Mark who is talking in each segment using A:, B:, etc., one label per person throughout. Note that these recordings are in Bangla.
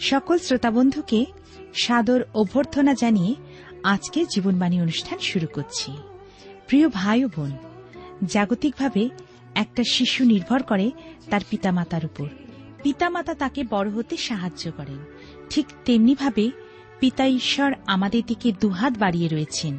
A: সকল শ্রোতাবন্ধুকে সাদর অভ্যর্থনা জানিয়ে আজকে জীবনবাণী অনুষ্ঠান শুরু করছি। প্রিয় ভাই ও বোন, জাগতিকভাবে একটা শিশু নির্ভর করে তার পিতামাতার উপর। পিতামাতা তাকে বড় হতে সাহায্য করেন। ঠিক তেমনিভাবে পিতা ঈশ্বর আমাদের দিকে দুহাত বাড়িয়ে রয়েছেন।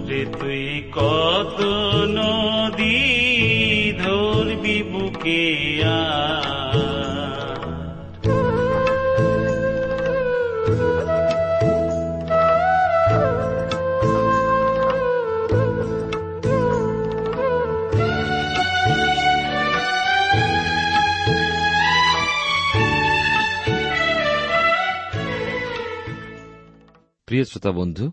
B: সাগরে তুই কত নদী ধরবি বুকে।
C: প্রিয় শ্রোতা বন্ধু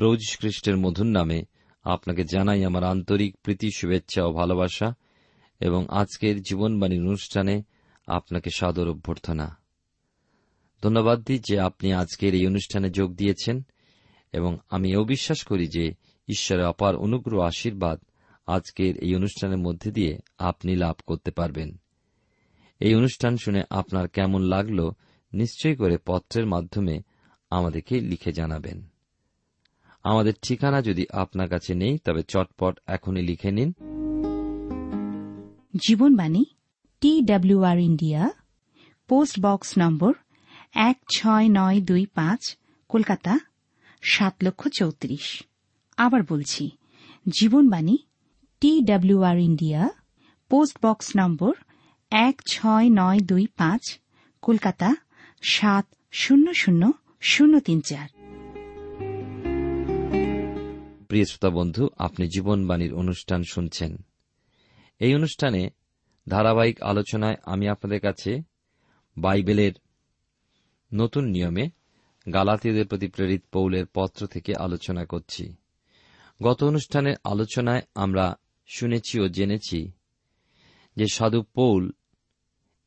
C: প্রভু খ্রিস্টের মধুর নামে আপনাকে জানাই আমার আন্তরিক প্রীতি, শুভেচ্ছা ও ভালোবাসা এবং আজকের জীবনবাণীর অনুষ্ঠানে আপনাকে সাদর অভ্যর্থনা। ধন্যবাদ দিই যে আপনি আজকের এই অনুষ্ঠানে যোগ দিয়েছেন এবং আমি এও বিশ্বাস করি যে ঈশ্বরের অপার অনুগ্রহ আশীর্বাদ আজকের এই অনুষ্ঠানের মধ্যে দিয়ে আপনি লাভ করতে পারবেন। এই অনুষ্ঠান শুনে আপনার কেমন লাগল নিশ্চয় করে পত্রের মাধ্যমে আমাদেরকে লিখে জানাবেন। আমাদের ঠিকানা যদি আপনার কাছে নেই, তবে চটপট এখনই লিখে নিন।
A: Jibanbani T W R India, post box number এক ছয় নয় দুই পাঁচ, কলকাতা, সাত লক্ষ চৌত্রিশ। আবার বলছি, Jibanbani T W R India, post box number এক ছয় নয় দুই পাঁচ, কলকাতা, সাত শূন্য শূন্য শূন্য তিন চার।
C: প্রিয় শ্রোতা বন্ধু, আপনি জীবনবাণীর অনুষ্ঠান শুনছেন। এই অনুষ্ঠানে ধারাবাহিক আলোচনায় আমি আপনাদের কাছে বাইবেলের নতুন নিয়মে গালাতীয়দের প্রতি প্রেরিত পৌলের পত্র থেকে আলোচনা করছি। গত অনুষ্ঠানের আলোচনায় আমরা শুনেছি ও জেনেছি যে সাধু পৌল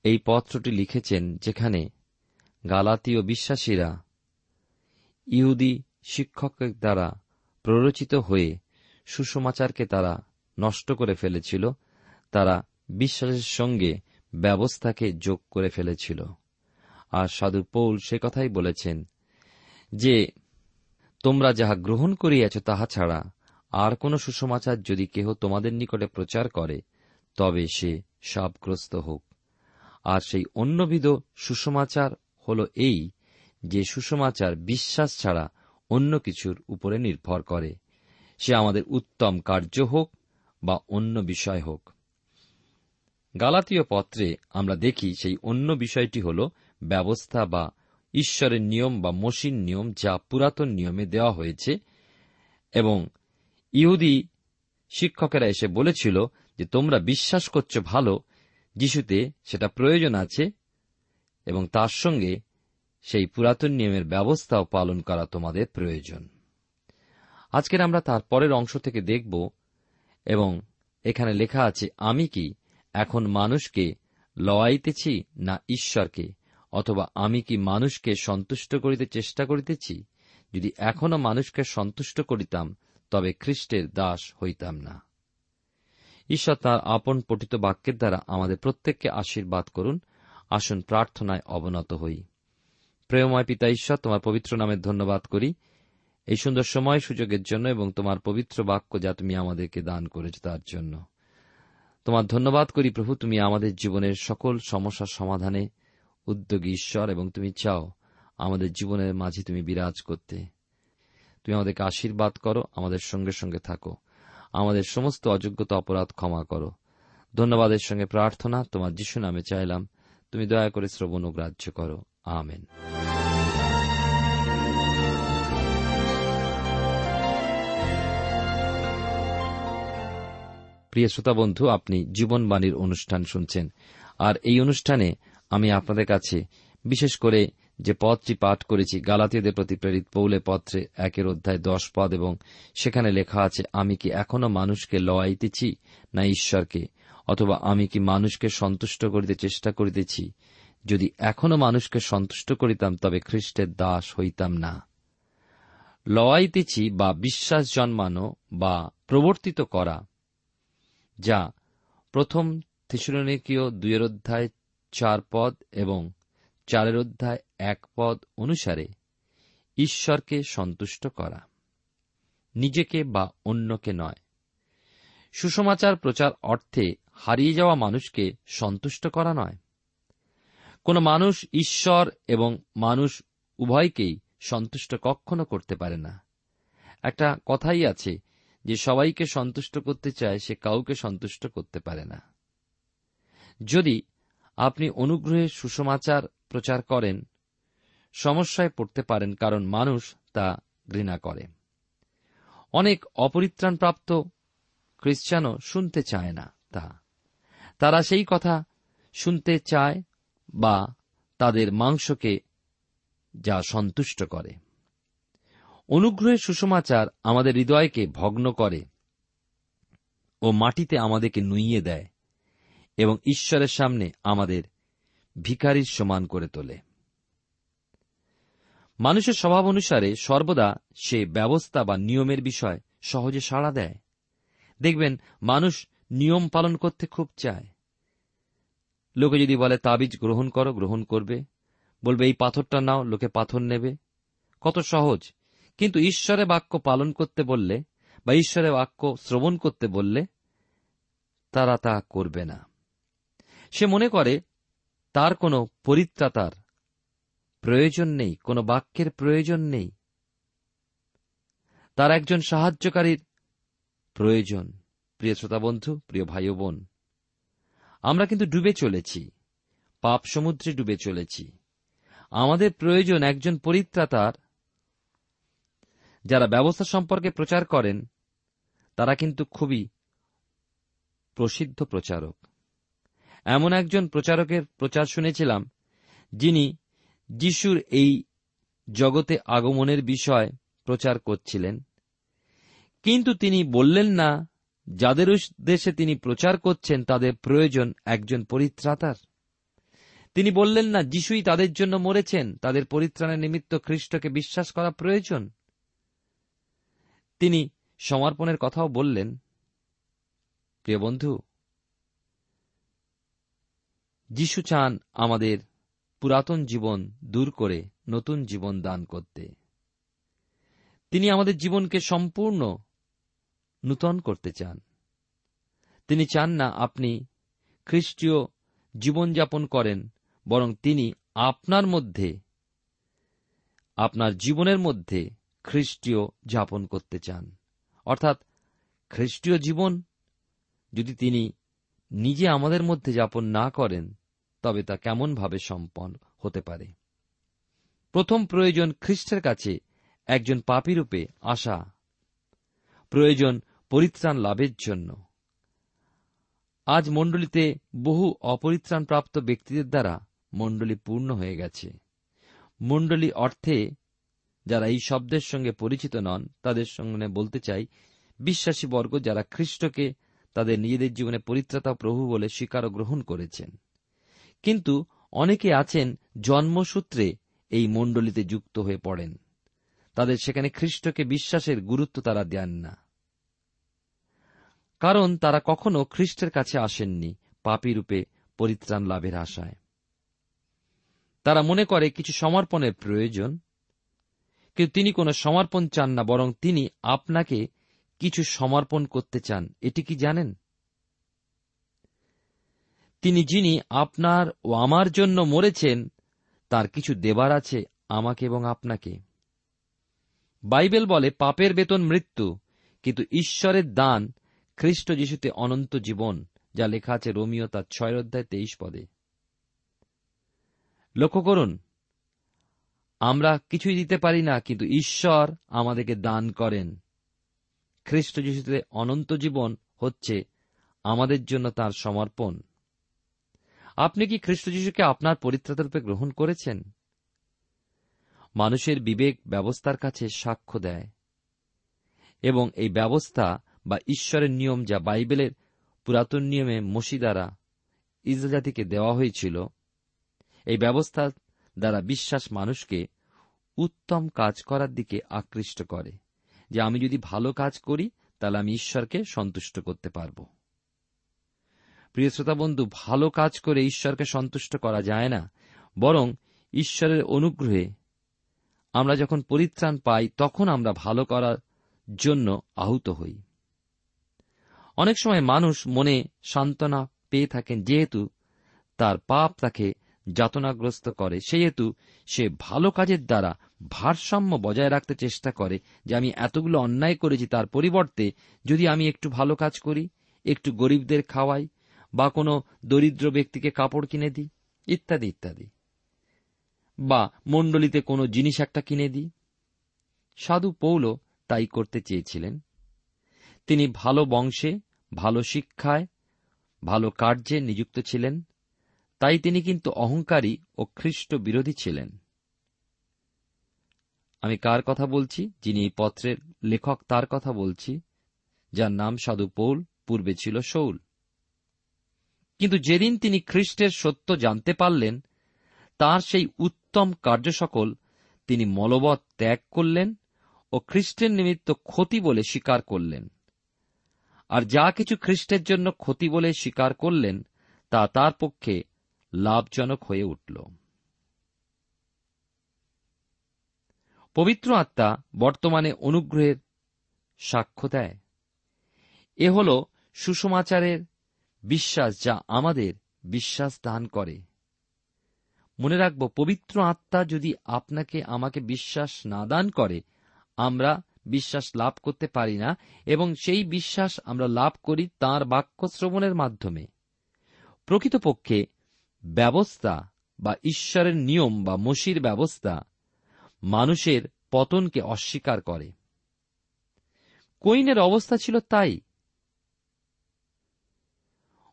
C: এই পত্রটি লিখেছেন যেখানে গালাতীয় বিশ্বাসীরা ইহুদি শিক্ষকের দ্বারা প্ররোচিত হয়ে সুসমাচারকে তারা নষ্ট করে ফেলেছিল, তারা বিশ্বাসের সঙ্গে ব্যবস্থাকে যোগ করে ফেলেছিল। আর সাধু পৌল সে কথাই বলেছেন যে, তোমরা যাহা গ্রহণ করিয়াছ তাহা ছাড়া আর কোন সুসমাচার যদি কেহ তোমাদের নিকটে প্রচার করে, তবে সে সাবগ্রস্ত হোক। আর সেই অন্যবিধ সুসমাচার হল এই যে, সুসমাচার বিশ্বাস ছাড়া অন্য কিছুর উপরে নির্ভর করে। সে আমাদের উত্তম কার্য হোক বা অন্য বিষয় হোক। গালাতীয় পত্রে আমরা দেখি সেই অন্য বিষয়টি হল ব্যবস্থা বা ঈশ্বরের নিয়ম বা মসিন নিয়ম যা পুরাতন নিয়মে দেওয়া হয়েছে এবং ইহুদি শিক্ষকেরা এসে বলেছিল যে, তোমরা বিশ্বাস করছ ভালো, যিশুতে সেটা প্রয়োজন আছে এবং তার সঙ্গে সেই পুরাতন নিয়মের ব্যবস্থাও পালন করা তোমাদের প্রয়োজন। আজকের আমরা তার পরের অংশ থেকে দেখব এবং এখানে লেখা আছে, আমি কি এখন মানুষকে লওয়াইতেছি না ঈশ্বরকে, অথবা আমি কি মানুষকে সন্তুষ্ট করিতে চেষ্টা করিতেছি? যদি এখনও মানুষকে সন্তুষ্ট করিতাম, তবে খ্রিস্টের দাস হইতাম না। ঈশ্বর তাঁর আপন পঠিত বাক্যের দ্বারা আমাদের প্রত্যেককে আশীর্বাদ করুন। আসুন প্রার্থনায় অবনত হই। প্রেমময় পিতা ঈশ্বর, তোমার পবিত্র নামে ধন্যবাদ করি। এই সুন্দর সময় সুযোগের জন্য এবং তোমার পবিত্র বাক্য যা তুমি আমাদেরকে দান করেছ তার জন্য। তোমার ধন্যবাদ করি প্রভু, তুমি আমাদের জীবনের সকল সমস্যার সমাধানে উদ্যোগী ঈশ্বর এবং তুমি চাও আমাদের জীবনের মাঝে তুমি বিরাজ করতে। তুমি আমাদেরকে আশীর্বাদ করো, আমাদের সঙ্গে সঙ্গে থাকো। আমাদের সমস্ত অযোগ্যতা, অপরাধ ক্ষমা করো। ধন্যবাদের সঙ্গে প্রার্থনা তোমার যিশু নামে চাইলাম। তুমি দয়া করে শ্রবণ গ্রাহ্য করো। আমেন। প্রিয় শ্রোতা বন্ধু, আপনি জীবনবাণীর অনুষ্ঠান শুনছেন। আর এই অনুষ্ঠানে আমি আপনাদের কাছে, বিশেষ করে যে পদটি পাঠ করেছি, গালাতীয়দের প্রতি প্রেরিত পৌলে পত্রে একের অধ্যায় দশ পদ, এবং সেখানে লেখা আছে, আমি কি এখনও মানুষকে লওয়াইতেছি না ঈশ্বরকে? অথবা আমি কি মানুষকে সন্তুষ্ট করিতে চেষ্টা করিতেছি? যদি এখনও মানুষকে সন্তুষ্ট করিতাম, তবে খ্রিস্টের দাস হইতাম না। লওয়াইতেছি বা বিশ্বাস জন্মানো বা প্রবর্তিত করা যা প্রথম থিসুরনিকীয় দুইয়ের অধ্যায় চার পদ এবং চারের অধ্যায় এক পদ অনুসারে ঈশ্বরকে সন্তুষ্ট করা। নিজেকে বা অন্যকে নয়। সুসমাচার প্রচার অর্থে হারিয়ে যাওয়া মানুষকে সন্তুষ্ট করা নয়। কোন মানুষ ঈশ্বর এবং মানুষ উভয়কেই সন্তুষ্ট কখনো করতে পারে না। একটা কথাই আছে যে সবাইকে সন্তুষ্ট করতে চায়, সে কাউকে সন্তুষ্ট করতে পারে না। যদি আপনি অনুগ্রহে সুসমাচার প্রচার করেন, সমস্যায় পড়তে পারেন কারণ মানুষ তা ঘৃণা করে। অনেক অপরিত্রাণপ্রাপ্ত খ্রিস্টানও শুনতে চায় না তা। তারা সেই কথা শুনতে চায় বা তাদের মাংসকে যা সন্তুষ্ট করে। অনুগ্রহের সুষমাচার আমাদের হৃদয়কে ভগ্ন করে ও মাটিতে আমাদেরকে নুইয়ে দেয় এবং ঈশ্বরের সামনে আমাদের ভিখারির সমান করে তোলে। মানুষের স্বভাব অনুসারে সর্বদা সে ব্যবস্থা বা নিয়মের বিষয় সহজে সাড়া দেয়। দেখবেন, মানুষ নিয়ম পালন করতে খুব চায়। লোকে যদি বলে, তাবিজ গ্রহণ করো, গ্রহণ করবে। বলবে, এই পাথরটা নাও, লোকে পাথর নেবে। কত সহজ। কিন্তু ঈশ্বরের বাক্য পালন করতে বললে বা ঈশ্বরের বাক্য শ্রবণ করতে বললে তারা তা করবে না। সে মনে করে, তার কোনো পরিত্রাতার প্রয়োজন নেই, কোনো বাক্যের প্রয়োজন নেই। তার একজন সাহায্যকারীর প্রয়োজন। প্রিয় শ্রোতা বন্ধু প্রিয় ভাই বোন আমরা কিন্তু ডুবে চলেছি, পাপ সমুদ্রে ডুবে চলেছি। আমাদের প্রয়োজন একজন পরিত্রাতার যারা ব্যবস্থা সম্পর্কে প্রচার করেন, তারা কিন্তু খুবই প্রসিদ্ধ প্রচারক। এমন একজন প্রচারকের প্রচার শুনেছিলাম, যিনি যিশুর এই জগতে আগমনের বিষয় প্রচার করছিলেন। কিন্তু তিনি বললেন না, যাদের উদ্দেশ্যে তিনি প্রচার করছেন, তাদের প্রয়োজন একজন পরিত্রাতার। তিনি বললেন না, যিশুই তাদের জন্য মরেছেন, তাদের পরিত্রাণের নিমিত্ত খ্রিস্টকে বিশ্বাস করা প্রয়োজন। তিনি সমর্পণের কথাও বললেন, প্রিয় বন্ধু, যিশু চান আমাদের পুরাতন জীবন দূর করে নতুন জীবন দান করতে। তিনি আমাদের জীবনকে সম্পূর্ণ নূতন করতে চান। তিনি চান না আপনি খ্রিস্টীয় জীবনযাপন করেন, বরং তিনি আপনার মধ্যে, আপনার জীবনের মধ্যে খ্রিস্টীয় যাপন করতে চান। অর্থাৎ খ্রিস্টীয় জীবন যদি তিনি নিজে আমাদের মধ্যে যাপন না করেন, তবে তা কেমনভাবে সম্পন্ন হতে পারে? প্রথম প্রয়োজন খ্রিস্টের কাছে একজন পাপিরূপে আসা। প্রয়োজন পরিত্রাণ লাভের জন্য। আজ মণ্ডলীতে বহু অপরিত্রাণপ্রাপ্ত ব্যক্তিদের দ্বারা মণ্ডলী পূর্ণ হয়ে গেছে। মণ্ডলী অর্থে যারা এই শব্দের সঙ্গে পরিচিত নন, তাদের সঙ্গে বলতে চাই, বিশ্বাসী বর্গ যারা খ্রিস্টকে তাদের নিজেদের জীবনে পরিত্রাতা প্রভু বলে স্বীকার গ্রহণ করেছেন। কিন্তু অনেকে আছেন জন্মসূত্রে এই মণ্ডলীতে যুক্ত হয়ে পড়েন। তাদের সেখানে খ্রিস্টকে বিশ্বাসের গুরুত্ব তারা দেন না। কারণ তারা কখনো খ্রিস্টের কাছে আসেননি পাপী রূপে পরিত্রাণ লাভের আশায়। তারা মনে করে কিছু সমর্পণের প্রয়োজন কিন্তু তিনি কোনো সমর্পণ চান না, বরং তিনি আপনাকে কিছু সমর্পণ করতে চান। এটি কি জানেন? তিনি যিনি আপনার ও আমার জন্য মরেছেন, তার কিছু দেবার আছে আমাকে এবং আপনাকে। বাইবেল বলে, পাপের বেতন মৃত্যু, কিন্তু ঈশ্বরের দান খ্রিস্ট যিশুতে অনন্ত জীবন, যা লেখা আছে রোমিও তার ছয় অধ্যায় তেইশ পদে। লক্ষ্য করুন আমরা কিছুই দিতে পারি না, কিন্তু ঈশ্বর আমাদেরকে দান করেন। খ্রিস্ট যিশুতে অনন্ত জীবন হচ্ছে আমাদের জন্য তার সমর্পণ। আপনি কি খ্রিস্ট যিশুকে আপনার পরিত্রাতারূপে গ্রহণ করেছেন? মানুষের বিবেক ব্যবস্থার কাছে সাক্ষ্য দেয়। এবং এই ব্যবস্থা বা ঈশ্বরের নিয়ম যা বাইবেলের পুরাতন নিয়মে মসি দ্বারা ইসরায়েল দেওয়া হয়েছিল, এই ব্যবস্থা দ্বারা বিশ্বাস মানুষকে উত্তম কাজ করার দিকে আকৃষ্ট করে। যে আমি যদি ভালো কাজ করি, তাহলে আমি ঈশ্বরকে সন্তুষ্ট করতে পারব। প্রিয় শ্রোতা বন্ধু, ভালো কাজ করে ঈশ্বরকে সন্তুষ্ট করা যায় না, বরং ঈশ্বরের অনুগ্রহে আমরা যখন পরিত্রাণ পাই, তখন আমরা ভালো করার জন্য আহত হই। অনেক সময় মানুষ মনে সান্ত্বনা পেয়ে থাকেন, যেহেতু তার পাপ তাকে যাতনাগ্রস্ত করে সেহেতু সে ভালো কাজের দ্বারা ভারসাম্য বজায় রাখতে চেষ্টা করে যে আমি এতগুলো অন্যায় করেছি তার পরিবর্তে যদি আমি একটু ভালো কাজ করি, একটু গরিবদের খাওয়াই বা কোনো দরিদ্র ব্যক্তিকে কাপড় কিনে দিই, ইত্যাদি ইত্যাদি। বা মণ্ডলীতে কোনো জিনিস একটা কিনে দিই। সাধু পৌল তাই করতে চেয়েছিলেন। তিনি ভালো বংশে, ভালো শিক্ষায়, ভালো কার্যে নিযুক্ত ছিলেন। তাই তিনি কিন্তু অহংকারী ও খ্রিস্ট বিরোধী ছিলেন। আমি কার কথা বলছি? যিনি এই পত্রের লেখক, তার কথা বলছি, যার নাম সাধু পৌল, পূর্বে ছিল শৌল কিন্তু যেদিন তিনি খ্রিস্টের সত্য জানতে পারলেন, তার সেই উত্তম কার্য সকল তিনি মলবৎ ত্যাগ করলেন ও খ্রিস্টের নিমিত্ত ক্ষতি বলে স্বীকার করলেন। আর যা কিছু খ্রিস্টের জন্য ক্ষতি বলে স্বীকার করলেন, তা তার পক্ষে লাভজনক হয়ে উঠল। পবিত্র আত্মা বর্তমানে অনুগ্রহের সাক্ষ্য দেয়। এ হল সুসমাচারের বিশ্বাস যা আমাদের বিশ্বাস দান করে। মনে রাখব, পবিত্র আত্মা যদি আপনাকে, আমাকে বিশ্বাস না দান করে, আমরা বিশ্বাস লাভ করতে পারি না এবং সেই বিশ্বাস আমরা লাভ করি তাঁর বাক্য শ্রবণের মাধ্যমে। প্রকৃতপক্ষে ব্যবস্থা বা ঈশ্বরের নিয়ম বা মসির ব্যবস্থা মানুষের পতনকে অস্বীকার করে। কৈনের অবস্থা ছিল তাই।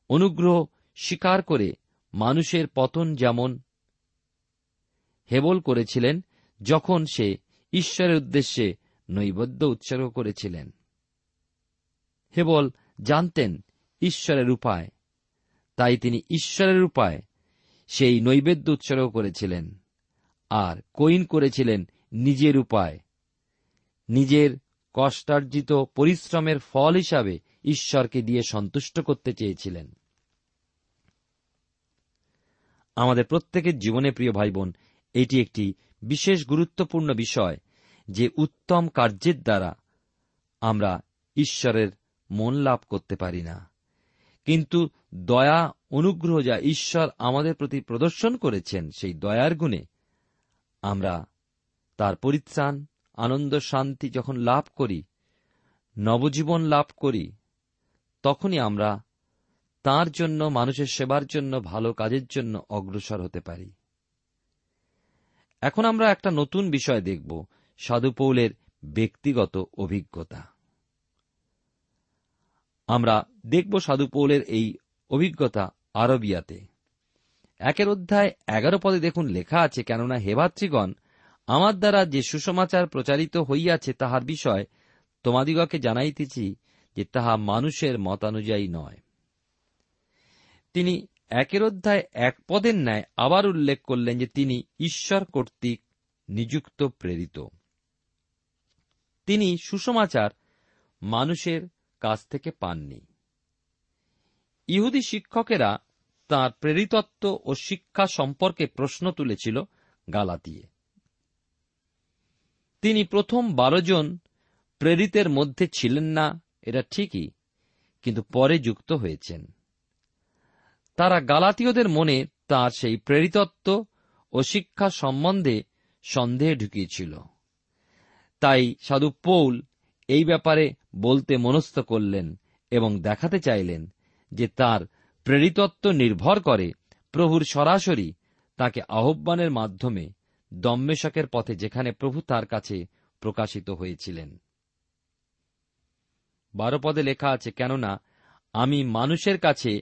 C: অনুগ্রহ স্বীকার করে মানুষের পতন যেমন হেবল করেছিলেন, যখন সে ঈশ্বরের উদ্দেশ্যে নৈবদ্য উৎসর্গ করেছিলেন। হেবল জানতেন ঈশ্বরের উপায়, তাই তিনি ঈশ্বরের উপায় সেই নৈবেদ্য উৎসর্গ করেছিলেন। আর কইন করেছিলেন নিজের উপায়। নিজের কষ্টার্জিত পরিশ্রমের ফল হিসাবে ঈশ্বরকে দিয়ে সন্তুষ্ট করতে চেয়েছিলেন। আমাদের প্রত্যেকের জীবনে, প্রিয় ভাই বোন এটি একটি বিশেষ গুরুত্বপূর্ণ বিষয় যে উত্তম কার্যের দ্বারা আমরা ঈশ্বরের মন লাভ করতে পারি না। কিন্তু দয়া অনুগ্রহ যা ঈশ্বর আমাদের প্রতি প্রদর্শন করেছেন সেই দয়ার গুণে। আমরা তার পরিত্রাণ, আনন্দ, শান্তি যখন লাভ করি, নবজীবন লাভ করি, তখনই আমরা তার জন্য, মানুষের সেবার জন্য, ভালো কাজের জন্য অগ্রসর হতে পারি। এখন আমরা একটা নতুন বিষয় দেখব সাধুপৌলের ব্যক্তিগত অভিজ্ঞতা। আমরা দেখব সাধুপৌলের এই অভিজ্ঞতা আরবিয়াতে। একের অধ্যায় এগারো পদে দেখুন লেখা আছে, কেননা হেভাত্রীগণ আমার দ্বারা যে সুসমাচার প্রচারিত হইয়াছে তাহার বিষয় তোমাদিগকে জানাইতেছি যে তাহা মানুষের মতানুযায়ী নয়। তিনি একের অধ্যায় এক পদের ন্যায় আবার উল্লেখ করলেন যে তিনি ঈশ্বর কর্তৃক নিযুক্ত প্রেরিত। তিনি সুসমাচার মানুষের কাছ থেকে পাননি। ইহুদি শিক্ষকেরা তার প্রেরিতত্ব ও শিক্ষা সম্পর্কে প্রশ্ন তুলেছিল গালা দিয়ে তিনি প্রথম বারো জন প্রেরিতের মধ্যে ছিলেন না, এটা ঠিকই, কিন্তু পরে যুক্ত হয়েছেন। তারা গালাতীয়দের মনে তার সেই প্রেরিতত্ব ও শিক্ষা সম্বন্ধে সন্দেহে ঢুকিয়েছিল। তাই সাধু পৌল এই ব্যাপারে বলতে মনস্থ করলেন এবং দেখাতে চাইলেন যে তার প্রেরিতত্ব নির্ভর করে প্রভুর সরাসরি তাকে আহ্বানের মাধ্যমে দম্মেশকের পথে যেখানে প্রভু তার কাছে প্রকাশিত হয়েছিলেন। বারো পদে লেখা আছে, কেননা আমি মানুষের কাছে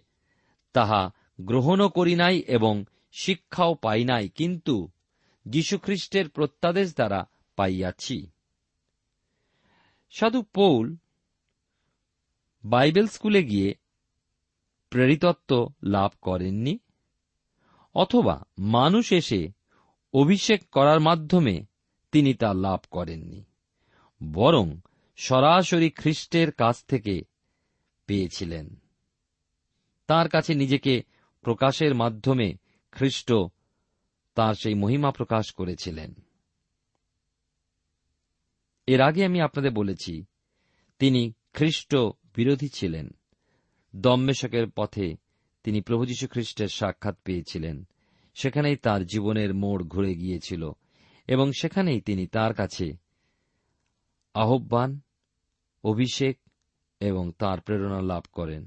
C: তাহা গ্রহণও করি নাই এবং শিক্ষাও পাই নাই, কিন্তু যীশুখ্রিস্টের প্রত্যাদেশ দ্বারা পাইয়াছি। সাধু পৌল বাইবেল স্কুলে গিয়ে প্রেরিতত্ব লাভ করেননি? অথবা মানুষ এসে অভিষেক করার মাধ্যমে তিনি তা লাভ করেননি, বরং সরাসরি খ্রিস্টের কাছ থেকে পেয়েছিলেন। তার কাছে নিজেকে প্রকাশের মাধ্যমে খ্রিস্ট তার সেই মহিমা প্রকাশ করেছিলেন। এর আগে আমি আপনাদের বলেছি, তিনি খ্রিস্ট বিরোধী ছিলেন। দম্মেশকের পথে তিনি প্রভু যীশু খ্রিস্টের সাক্ষাৎ পেয়েছিলেন। সেখানেই তার জীবনের মোড় ঘুরে গিয়েছিল এবং সেখানেই তিনি তার কাছে আহ্বান, অভিষেক এবং তার প্রেরণা লাভ করেন।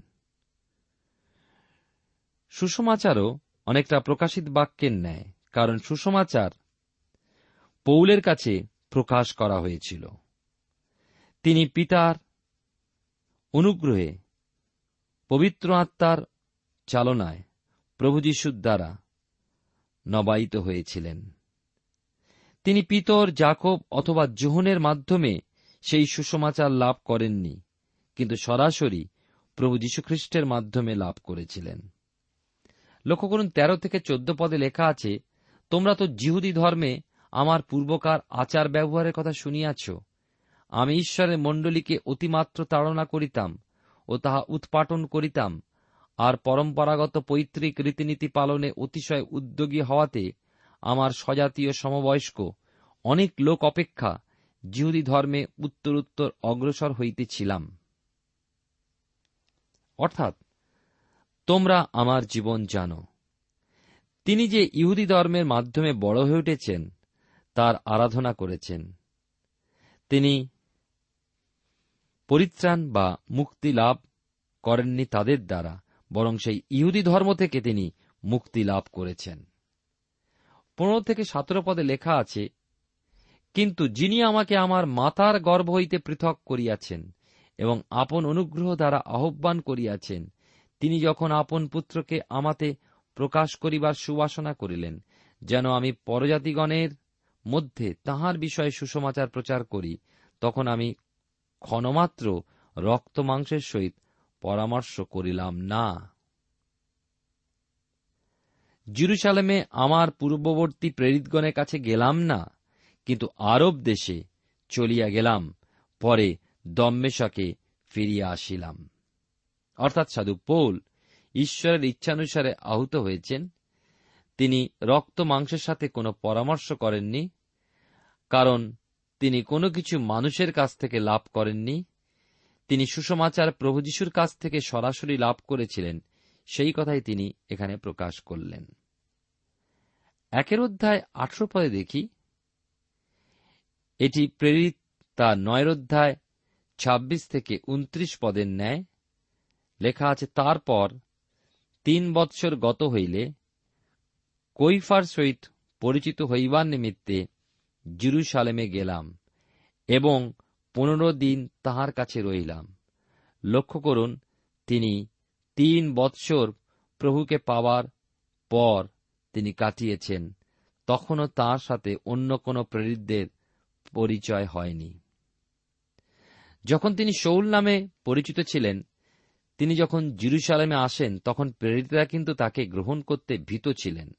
C: সুষমাচারও অনেকটা প্রকাশিত বাক্যের ন্যায়, কারণ সুষমাচার পৌলের কাছে প্রকাশ করা হয়েছিল। তিনি পিতার অনুগ্রহে পবিত্র আত্মার চালনায় প্রভু যিশুর দ্বারা নবায়িত হয়েছিলেন। তিনি পিতর জাকব অথবা জোহনের মাধ্যমে সেই সুসমাচার লাভ করেননি, কিন্তু সরাসরি প্রভু যীশুখ্রিস্টের মাধ্যমে লাভ করেছিলেন। লক্ষ্য করুন, তেরো থেকে চোদ্দ পদে লেখা আছে, তোমরা তো জিহুদি ধর্মে আমার পূর্বকার আচার ব্যবহারের কথা শুনিয়াছ। আমি ঈশ্বরের মণ্ডলীকে অতিমাত্র তাড়না করিতাম ও তাহা উৎপাটন করিতাম, আর পরম্পরাগত পৈতৃক রীতিনীতি পালনে অতিশয় উদ্যোগী হওয়াতে আমার স্বজাতীয় সমবয়স্ক অনেক লোক অপেক্ষা জিহুদি ধর্মে উত্তরোত্তর অগ্রসর হইতেছিলাম। অর্থাৎ, তোমরা আমার জীবন জানো। তিনি যে ইহুদি ধর্মের মাধ্যমে বড় হয়ে উঠেছেন তার আরাধনা করেছেন। তিনি পরিত্রাণ বা মুক্তি লাভ করেননি তাদের দ্বারা, বরং সেই ইহুদি ধর্ম থেকে তিনি মুক্তি লাভ করেছেন। পনেরো থেকে সতেরো পদে লেখা আছে, কিন্তু যিনি আমাকে আমার মাতার গর্ভ হইতে পৃথক করিয়াছেন এবং আপন অনুগ্রহ দ্বারা আহ্বান করিয়াছেন, তিনি যখন আপন পুত্রকে আমাতে প্রকাশ করিবার সুবাসনা করিলেন, যেন আমি পরজাতিগণের মধ্যে তাহার বিষয়ে সুসমাচার প্রচার করি, তখন আমি ক্ষণমাত্র রক্ত মাংসের সহিত পরামর্শ করিলাম, না। জিরুসালেমে আমার পূর্ববর্তী প্রেরিতগণের কাছে গেলাম না, কিন্তু আরব দেশে চলিয়া গেলাম, পরে দম্মেশকে ফিরিয়া আসিলাম। অর্থাৎ সাধু পৌল ঈশ্বরের ইচ্ছানুসারে আহত হয়েছেন তিনি রক্ত মাংসের সাথে কোনো পরামর্শ করেননি, কারণ তিনি কোনো কিছু মানুষের কাছ থেকে লাভ করেননি। তিনি সুসমাচার প্রভু যিশুর কাছ থেকে সরাসরি লাভ করেছিলেন, সেই কথাই তিনি এখানে প্রকাশ করলেন। একের অধ্যায় আঠেরো পদে দেখি, এটি প্রেরিত তা নয়ের অধ্যায় ছাব্বিশ থেকে উনত্রিশ পদের ন্যায়, লেখা আছে, তারপর তিন বৎসর গত হইলে কৈফার সহিত পরিচিত হইবার নিমিত্তে জিরুসালেমে গেলাম এবং পনেরো দিন তাহার কাছে রইলাম। লক্ষ্য করুন, তিনি তিন বৎসর প্রভুকে পাওয়ার পর তিনি কাটিয়েছেন, তখনও তার সাথে অন্য কোন প্রেরিতদের পরিচয় হয়নি। যখন তিনি শৌল নামে পরিচিত ছিলেন, তিনি যখন জিরুসালামে আসেন, তখন প্রেরিতরা কিন্তু তাকে গ্রহণ করতে ভীত ছিলেন।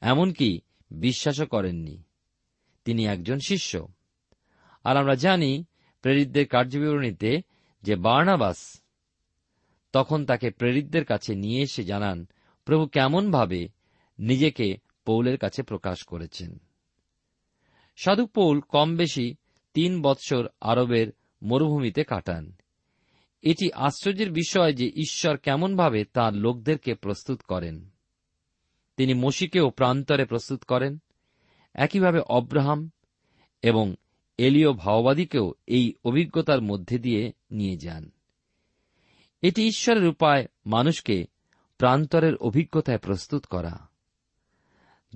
C: এমনকি বিশ্বাসও করেননি। তিনি একজন শিষ্য। আর আমরা জানি, প্রেরিতদের কার্যবিবরণীতে যে বার্নাবাস, তখন তাকে প্রেরিতদের কাছে নিয়ে এসে জানান, প্রভু কেমনভাবে নিজেকে পৌলের কাছে প্রকাশ করেছেন? সাধু পৌল কম বেশি তিন বৎসর আরবের মরুভূমিতে কাটান। এটি আশ্চর্যের বিষয় যে ঈশ্বর কেমনভাবে তার লোকদেরকে প্রস্তুত করেন। তিনি মসিকেও প্রান্তরে প্রস্তুত করেন। একইভাবে অব্রাহাম এবং এলীয় ভাওবাদীকেও এই অভিজ্ঞতার মধ্যে দিয়ে নিয়ে যান। এটি ঈশ্বরের উপায় মানুষকে প্রান্তরের অভিজ্ঞতায় প্রস্তুত করা।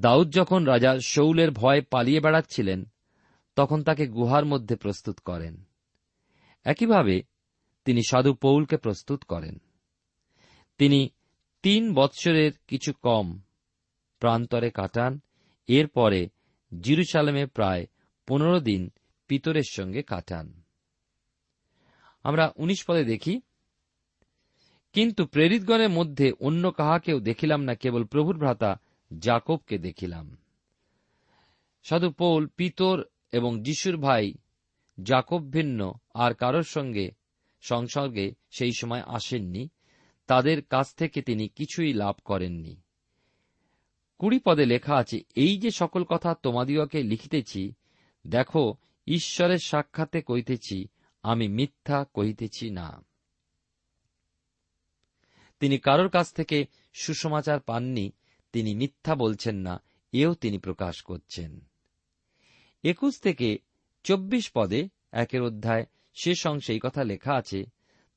C: দাউদ যখন রাজা শৌলের ভয় পালিয়ে বেড়াচ্ছিলেন, তখন তাকে গুহার মধ্যে প্রস্তুত করেন। একইভাবে তিনি সাধু পৌলকে প্রস্তুত করেন। তিনি তিন বৎসরের কিছু কম প্রান্তরে কাটান। এরপরে জিরুসালামে প্রায় পনেরো দিন পিতরের সঙ্গে কাটান। আমরা উনিশ পদে দেখি, কিন্তু প্রেরিতগণের মধ্যে অন্য কাহাকেও দেখিলাম না, কেবল প্রভুর ভ্রাতা জাকবকে দেখিলাম। সাধু পৌল, পিতর এবং যিশুর ভাই জাকব ভিন্ন, আর কারোর সঙ্গে সংসর্গে সেই সময় আসেননি। তাদের কাছ থেকে তিনি কিছুই লাভ করেননি। কুড়ি পদে লেখা আছে, এই যে সকল কথা তোমাদিওকে লিখিতেছি, দেখো ঈশ্বরের সাক্ষাতে কইতেছি আমি মিথ্যা কহিতেছি না। তিনি কারোর কাছ থেকে সুসমাচার পাননি, তিনি মিথ্যা বলছেন না, এও তিনি প্রকাশ করছেন। একুশ থেকে চব্বিশ পদে একের অধ্যায় শেষ অংশে এই কথা লেখা আছে,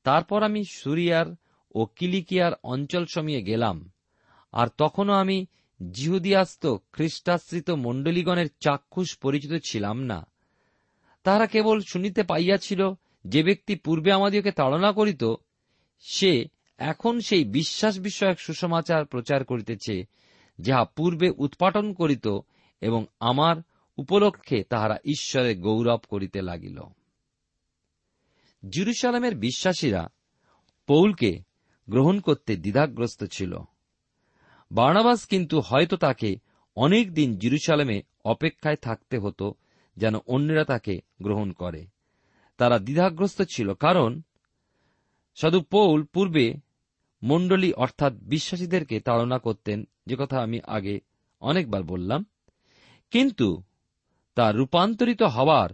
C: তারপর আমি সুরিয়ার ও কিলিকিয়ার অঞ্চল সমিয়ে গেলাম, আর তখনও আমি জিহুদিয়াস্ত খ্রিস্টাশ্রিত মণ্ডলীগণের চাক্ষুষ পরিচিত ছিলাম না। তাহারা কেবল শুনিতে পাইয়াছিল, যে ব্যক্তি পূর্বে আমাদিওকে তাড়না করিত, সে এখন সেই বিশ্বাস বিষয়ক সুসমাচার প্রচার করিতেছে, যাহা পূর্বে উৎপাটন করিত এবং আমার উপলক্ষে তাহারা ঈশ্বরে গৌরব করিতে লাগিল। জিরুসালামের বিশ্বাসীরা পৌলকে গ্রহণ করতে দ্বিধাগ্রস্ত ছিল। বার্নাবাস কিন্তু হয়তো তাকে অনেক দিন জিরুসালামে অপেক্ষায় থাকতে হতো যেন অন্যরা তাকে গ্রহণ করে। তারা দ্বিধাগ্রস্ত ছিল কারণ সাধু পৌল পূর্বে মণ্ডলী অর্থাৎ বিশ্বাসীদেরকে তাড়না করতেন, যে কথা আমি আগে অনেকবার বললাম। কিন্তু তা রূপান্তরিত হওয়ার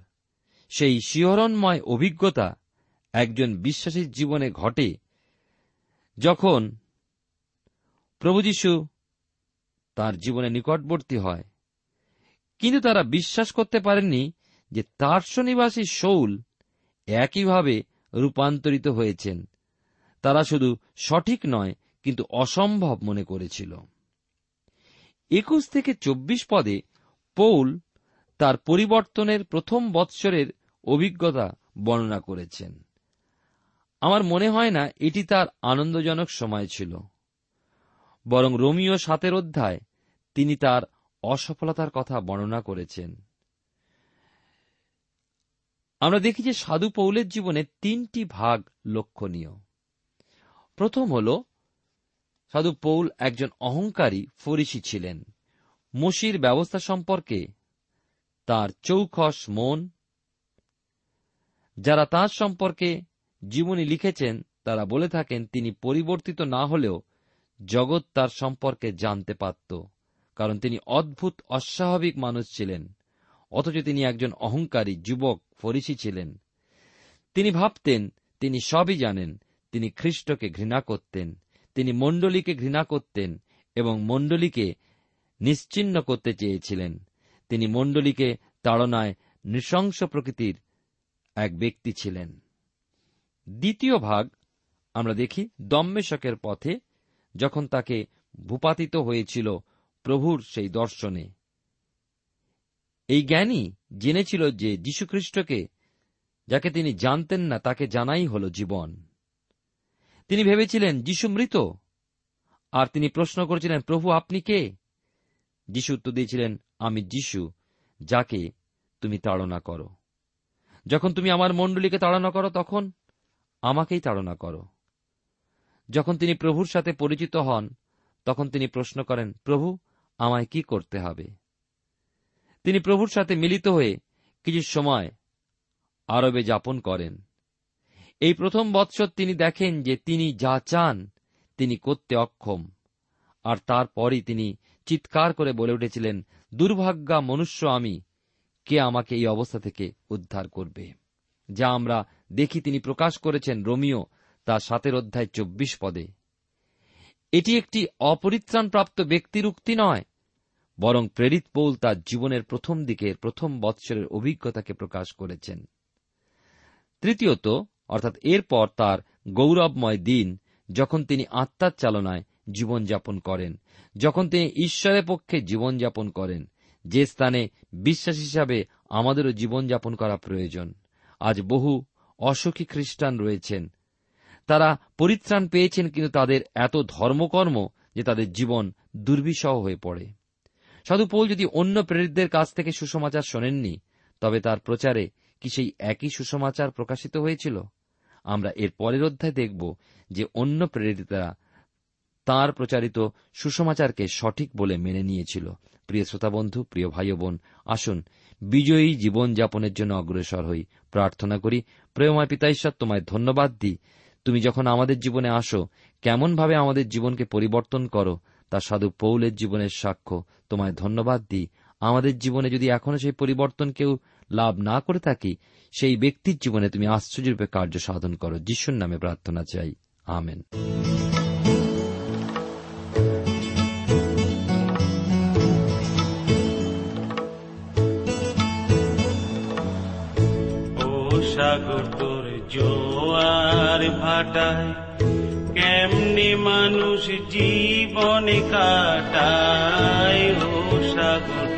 C: সেই শিহরণময় অভিজ্ঞতা একজন বিশ্বাসীর জীবনে ঘটে যখন প্রভু যীশু তার জীবনে নিকটবর্তী হয়। কিন্তু তারা বিশ্বাস করতে পারেননি যে তার্সনিবাসী শৌল একইভাবে রূপান্তরিত হয়েছেন। তারা শুধু সঠিক নয়, কিন্তু অসম্ভব মনে করেছিল। একুশ থেকে চব্বিশ পদে পৌল তার পরিবর্তনের প্রথম বৎসরের অভিজ্ঞতা বর্ণনা করেছেন। আমার মনে হয় না এটি তার আনন্দজনক সময় ছিল। বরং রোমিও সাতের অধ্যায় তিনি তার অসফলতার কথা বর্ণনা করেছেন। আমরা দেখি যে সাধু পৌলের জীবনে তিনটি ভাগ লক্ষণীয়। প্রথম হল, সাধু পৌল একজন অহংকারী ফরিসি ছিলেন। মসির ব্যবস্থা সম্পর্কে তার চৌখস মন, যারা তাঁর সম্পর্কে জীবনী লিখেছেন, তারা বলে থাকেন তিনি পরিবর্তিত না হলেও জগৎ তার সম্পর্কে জানতে পারত, কারণ তিনি অদ্ভুত, অস্বাভাবিক মানুষ ছিলেন। অথচ তিনি একজন অহংকারী যুবক, ফরিসি ছিলেন। তিনি ভাবতেন, তিনি সবই জানেন, তিনি খ্রিস্টকে ঘৃণা করতেন, তিনি মণ্ডলীকে ঘৃণা করতেন এবং মণ্ডলীকে নিশ্চিন্ন করতে চেয়েছিলেন। তিনি মণ্ডলীকে তাড়নায় নৃশংস প্রকৃতির এক ব্যক্তি ছিলেন। দ্বিতীয় ভাগ আমরা দেখি দম্মেশকের পথে যখন তাকে ভূপাতিত হয়েছিল প্রভুর সেই দর্শনে। এই জ্ঞানী জেনেছিল যে যীশুখ্রিস্টকে, যাকে তিনি জানতেন না, তাকে জানাই হল জীবন। তিনি ভেবেছিলেন, যিশু মৃত? আর তিনি প্রশ্ন করেছিলেন, প্রভু, আপনি কে? যিশু উত্তর দিয়েছিলেন, আমি যিশু, যাকে তুমি তাড়না করো। যখন তুমি আমার মণ্ডলীকে তাড়না করো, তখন আমাকেই তাড়না করো। যখন তিনি প্রভুর সাথে পরিচিত হন, তখন তিনি প্রশ্ন করেন, প্রভু, আমায় কি করতে হবে? তিনি প্রভুর সাথে মিলিত হয়ে কিছু সময় আরবে যাপন করেন। এই প্রথম বৎসর তিনি দেখেন যে তিনি যা চান, তিনি করতে অক্ষম। আর তারপরই তিনি চিৎকার করে বলে উঠেছিলেন, দুর্ভাগ্যা মনুষ্য আমি, কে আমাকে এই অবস্থা থেকে উদ্ধার করবে? যা আমরা দেখি তিনি প্রকাশ করেছেন রোমিও তার সাতের অধ্যায় চব্বিশ পদে। এটি একটি অপরিত্রাণপ্রাপ্ত ব্যক্তির উক্তি নয়, বরং প্রেরিত পৌল তার জীবনের প্রথম দিকের, প্রথম বৎসরের অভিজ্ঞতাকে প্রকাশ করেছেন। তৃতীয়ত, অর্থাৎ এরপর তার গৌরবময় দিন, যখন তিনি আত্মার চালনায় জীবনযাপন করেন, যখন তিনি ঈশ্বরের পক্ষে জীবনযাপন করেন, যে স্থানে বিশ্বাস হিসাবে আমাদেরও জীবনযাপন করা প্রয়োজন। আজ বহু অসুখী খ্রিস্টান রয়েছেন তারা পরিত্রাণ পেয়েছেন কিন্তু তাদের এত ধর্মকর্ম যে তাদের জীবন দুর্বিষহ হয়ে পড়ে। সাধু পৌল যদি অন্য প্রেরিতদের কাছ থেকে সুসমাচার শোনেননি, তবে তার প্রচারে কি সেই একই সুসমাচার প্রকাশিত হয়েছিল? আমরা এর পরের অধ্যায় দেখব যে অন্য প্রেরিতরা তাঁর প্রচারিত সুসমাচারকে সঠিক বলে মেনে নিয়েছিল। প্রিয় শ্রোতা বন্ধু প্রিয় ভাই বোন আসুন বিজয়ী জীবনযাপনের জন্য অগ্রসর হই। প্রার্থনা করি, প্রেমময় পিতা ঈশ্বর, তোমায় ধন্যবাদ দিই। তুমি যখন আমাদের জীবনে আসো, কেমনভাবে আমাদের জীবনকে পরিবর্তন করো, তা সাধু পৌলের জীবনের সাক্ষ্য। তোমায় ধন্যবাদ দিই। আমাদের জীবনে যদি এখনও সেই পরিবর্তন কেউ লাভ না করে থাকি, সেই ব্যক্তির জীবনে তুমি আশ্চর্যরূপে কার্য সাধন করো। যিশুর নামে প্রার্থনা চাই। আমেন।
B: ভাটায় কেমনে মানুষ জীবনে কাটায়। ও সাগর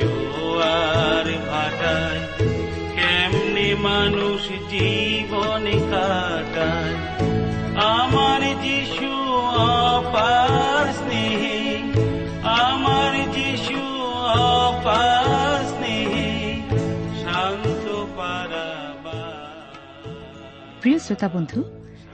B: জোয়ার ভাটায়। কেমনে মানুষ জীবনে কাটায়। আমার যিশু অপার স্নেহে, আমার যিশু অপার
A: প্রিয় শ্রোতা বন্ধু